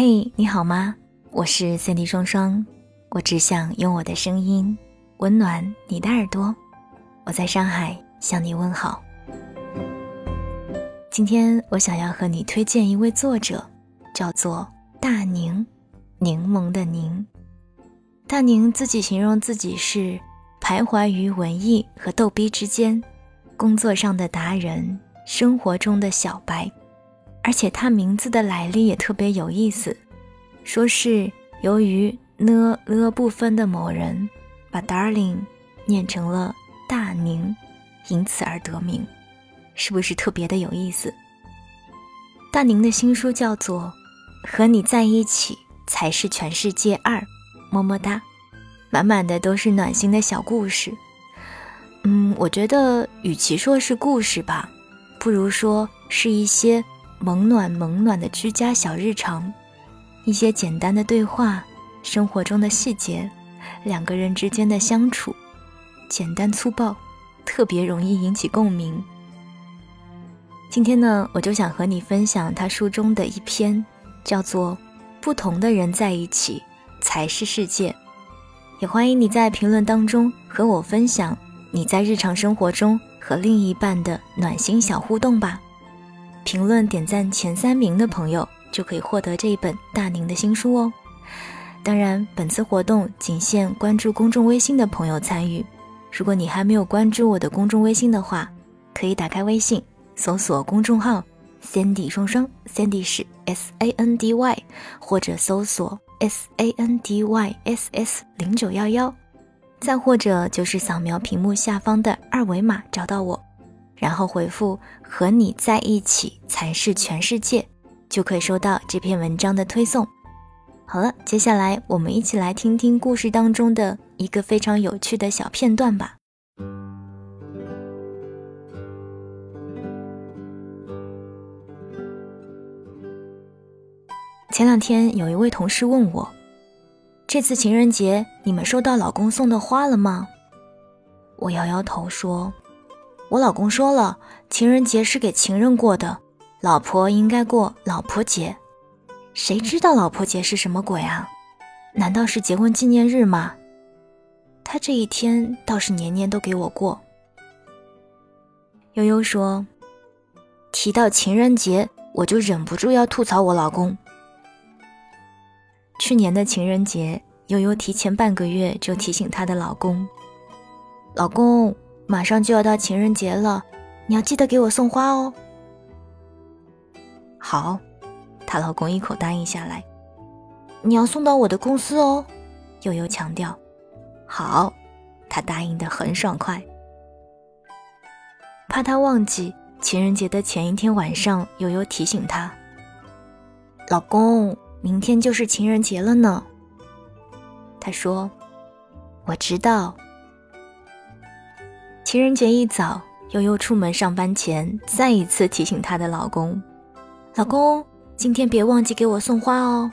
嘿，你好吗？我是 Cindy 双双，我只想用我的声音温暖你的耳朵。我在上海向你问好。今天我想要和你推荐一位作者，叫做大宁，柠檬的柠。大宁自己形容自己是徘徊于文艺和逗逼之间，工作上的达人，生活中的小白。而且他名字的来历也特别有意思，说是由于呢了不分的某人把 darling 念成了大宁，因此而得名，是不是特别的有意思？大宁的新书叫做《和你在一起才是全世界二》，么么哒，满满的都是暖心的小故事。嗯，我觉得与其说是故事吧，不如说是一些。萌暖萌暖的居家小日常，一些简单的对话，生活中的细节，两个人之间的相处，简单粗暴，特别容易引起共鸣。今天呢，我就想和你分享他书中的一篇，叫做《不同的人在一起才是世界》。也欢迎你在评论当中和我分享你在日常生活中和另一半的暖心小互动吧。评论点赞前三名的朋友就可以获得这一本大宁的新书哦。当然，本次活动仅限关注公众微信的朋友参与。如果你还没有关注我的公众微信的话，可以打开微信搜索公众号 “Sandy 双双 ”，Sandy 是 S A N D Y，或者搜索 S A N D Y S S 零九幺幺，再或者就是扫描屏幕下方的二维码找到我。然后回复“和你在一起才是全世界”，就可以收到这篇文章的推送。好了，接下来我们一起来听听故事当中的一个非常有趣的小片段吧。前两天有一位同事问我：“这次情人节你们收到老公送的花了吗？”我摇摇头说。我老公说了，情人节是给情人过的，老婆应该过老婆节。谁知道老婆节是什么鬼啊？难道是结婚纪念日吗？他这一天倒是年年都给我过。悠悠说，提到情人节，我就忍不住要吐槽我老公。去年的情人节，悠悠提前半个月就提醒她的老公，老公。马上就要到情人节了，你要记得给我送花哦。好，她老公一口答应下来。你要送到我的公司哦，悠悠强调。好，他答应的很爽快。怕他忘记情人节的前一天晚上，悠悠提醒他：“老公，明天就是情人节了呢。”他说：“我知道。”情人节一早，悠悠出门上班前，再一次提醒她的老公：“老公，今天别忘记给我送花哦。”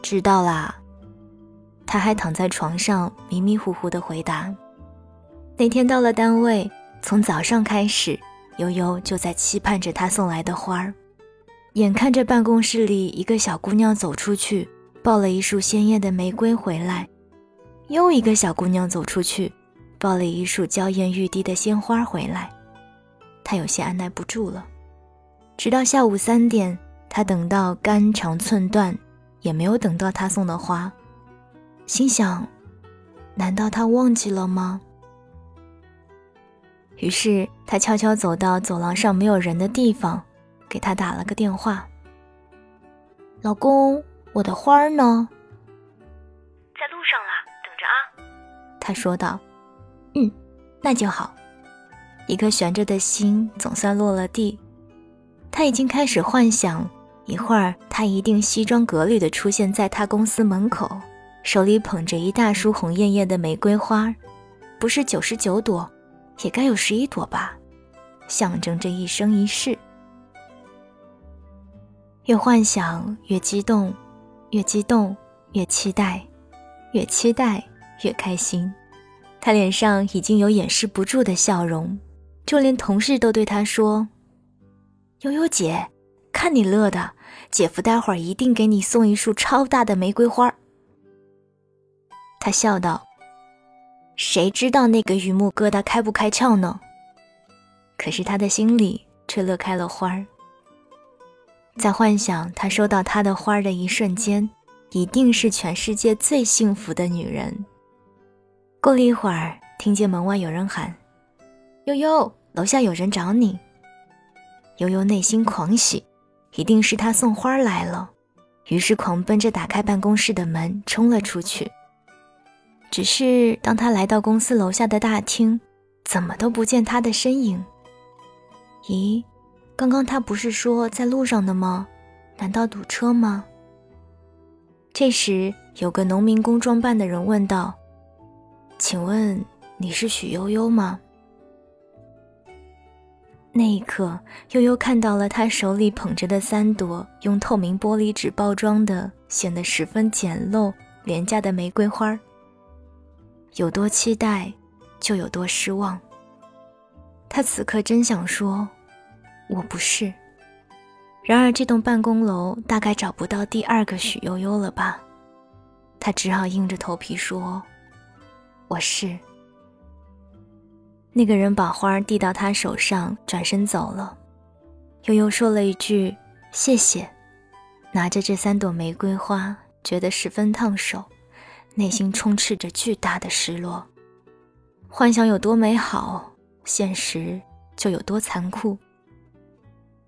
知道啦。他还躺在床上迷迷糊糊的回答。那天到了单位，从早上开始，悠悠就在期盼着他送来的花儿。眼看着办公室里一个小姑娘走出去，抱了一束鲜艳的玫瑰回来，又一个小姑娘走出去。抱了一束娇艳欲滴的鲜花回来，他有些按耐不住了。直到下午三点，他等到肝肠寸断，也没有等到他送的花，心想：难道他忘记了吗？于是他悄悄走到走廊上没有人的地方，给他打了个电话：“老公，我的花呢？”“在路上了，等着啊。”他说道。那就好。一颗悬着的心总算落了地。他已经开始幻想，一会儿他一定西装革履地出现在他公司门口，手里捧着一大束红艳艳的玫瑰花，不是九十九朵，也该有十一朵吧，象征着一生一世。越幻想越激动，越激动越期待，越期待越开心。他脸上已经有掩饰不住的笑容，就连同事都对他说：“悠悠姐，看你乐的，姐夫待会儿一定给你送一束超大的玫瑰花。”他笑道：“谁知道那个榆木疙瘩开不开窍呢？”可是他的心里却乐开了花儿，在幻想他收到他的花儿的一瞬间，一定是全世界最幸福的女人。过了一会儿，听见门外有人喊：“悠悠，楼下有人找你。”悠悠内心狂喜，一定是他送花来了，于是狂奔着打开办公室的门冲了出去。只是当他来到公司楼下的大厅，怎么都不见他的身影。咦，刚刚他不是说在路上的吗？难道堵车吗？这时，有个农民工装扮的人问道：“请问你是许悠悠吗？”那一刻，悠悠看到了他手里捧着的三朵用透明玻璃纸包装的、显得十分简陋、廉价的玫瑰花儿。有多期待，就有多失望。他此刻真想说。我不是。然而，这栋办公楼大概找不到第二个许悠悠了吧？他只好硬着头皮说：“我是。”那个人把花递到他手上，转身走了。悠悠说了一句“谢谢”，拿着这三朵玫瑰花，觉得十分烫手，内心充斥着巨大的失落。幻想有多美好，现实就有多残酷。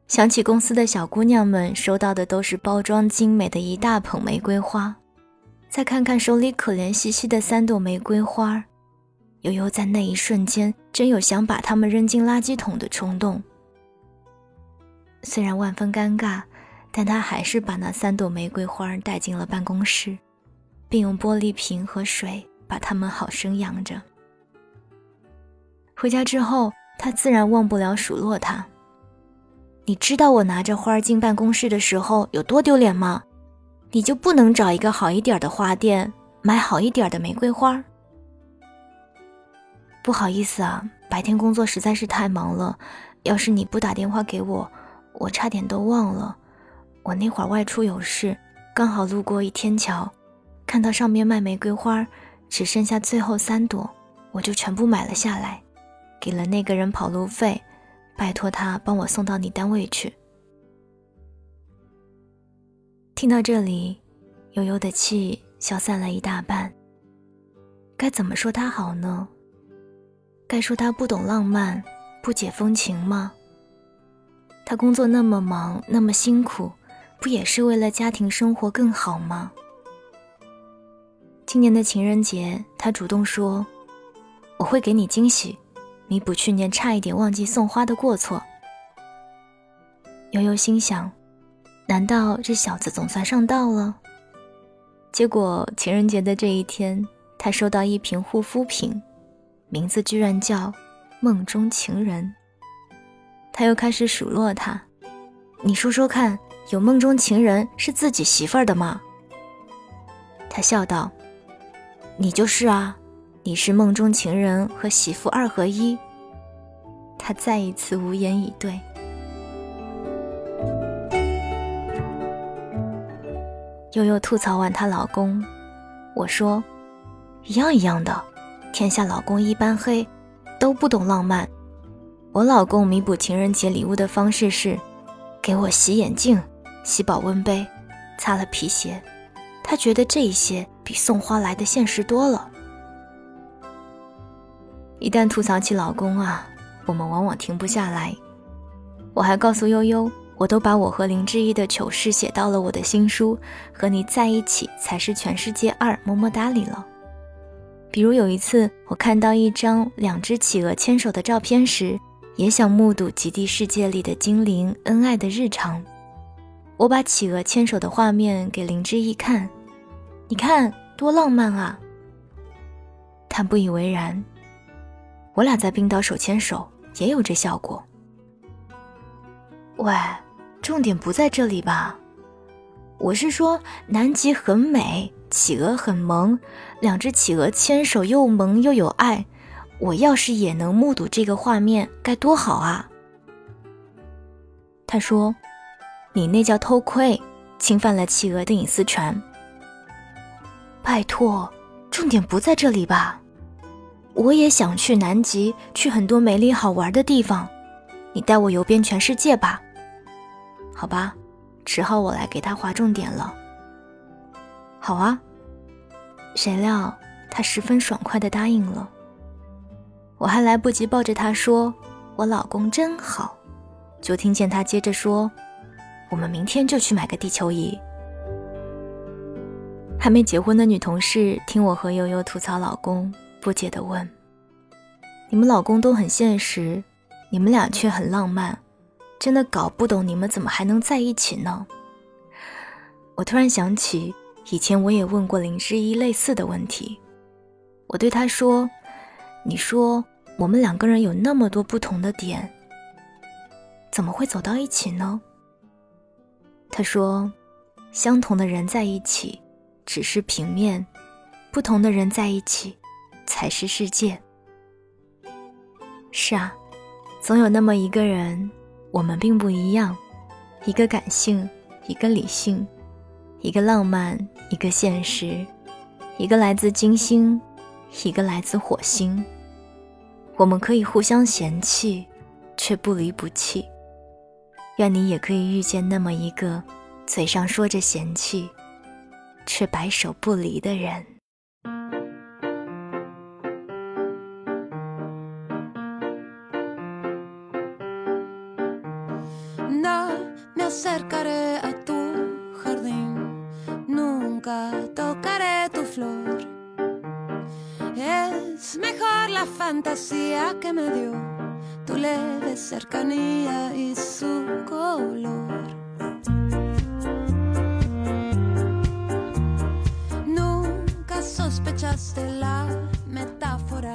想起公司的小姑娘们收到的都是包装精美的一大捧玫瑰花，再看看手里可怜兮兮的三朵玫瑰花，悠悠在那一瞬间真有想把它们扔进垃圾桶的冲动。虽然万分尴尬，但他还是把那三朵玫瑰花带进了办公室，并用玻璃瓶和水把它们好生养着。回家之后，他自然忘不了数落他。你知道我拿着花进办公室的时候有多丢脸吗？你就不能找一个好一点的花店买好一点的玫瑰花？不好意思啊，白天工作实在是太忙了。要是你不打电话给我，我差点都忘了。我那会儿外出有事，刚好路过一天桥，看到上面卖玫瑰花，只剩下最后三朵，我就全部买了下来，给了那个人跑路费。拜托他帮我送到你单位去。听到这里，悠悠的气消散了一大半。该怎么说他好呢？该说他不懂浪漫，不解风情吗？他工作那么忙，那么辛苦，不也是为了家庭生活更好吗？今年的情人节，他主动说：“我会给你惊喜。”弥补去年差一点忘记送花的过错。悠悠心想：难道这小子总算上道了？结果情人节的这一天，他收到一瓶护肤品，名字居然叫“梦中情人”。他又开始数落他：“你说说看，有梦中情人是自己媳妇儿的吗？”他笑道：“你就是啊。”你是梦中情人和媳妇二合一，他再一次无言以对。悠悠吐槽完她老公，我说：“一样一样的，天下老公一般黑，都不懂浪漫。我老公弥补情人节礼物的方式是，给我洗眼镜、洗保温杯、擦了皮鞋，他觉得这些比送花来的现实多了。”一旦吐槽起老公啊，我们往往停不下来。我还告诉悠悠，我都把我和林志毅的糗事写到了我的新书《和你在一起才是全世界二》么么哒里了。比如有一次，我看到一张两只企鹅牵手的照片时，也想目睹极地世界里的精灵恩爱的日常。我把企鹅牵手的画面给林志毅看，你看多浪漫啊！他不以为然。我俩在冰岛手牵手也有这效果。喂，重点不在这里吧？我是说，南极很美，企鹅很萌，两只企鹅牵手又萌又有爱。我要是也能目睹这个画面，该多好啊！他说：“你那叫偷窥，侵犯了企鹅的隐私权。拜托，重点不在这里吧？我也想去南极，去很多美丽好玩的地方，你带我游遍全世界吧。好吧，只好我来给他划重点了。好啊，谁料他十分爽快地答应了。我还来不及抱着他说“我老公真好”，就听见他接着说：“我们明天就去买个地球仪。”还没结婚的女同事听我和悠悠吐槽老公，不解地问：“你们老公都很现实，你们俩却很浪漫，真的搞不懂你们怎么还能在一起呢？”我突然想起。以前我也问过林之一类似的问题，我对他说：“你说我们两个人有那么多不同的点，怎么会走到一起呢？”他说：“相同的人在一起只是平面，不同的人在一起才是世界。”是啊，总有那么一个人，我们并不一样，一个感性，一个理性。一个浪漫，一个现实，一个来自金星，一个来自火星。我们可以互相嫌弃，却不离不弃。愿你也可以遇见那么一个，嘴上说着嫌弃，却白首不离的人。Es mejor la fantasía que me dio tu leve cercanía y su color. Nunca sospechaste la metáfora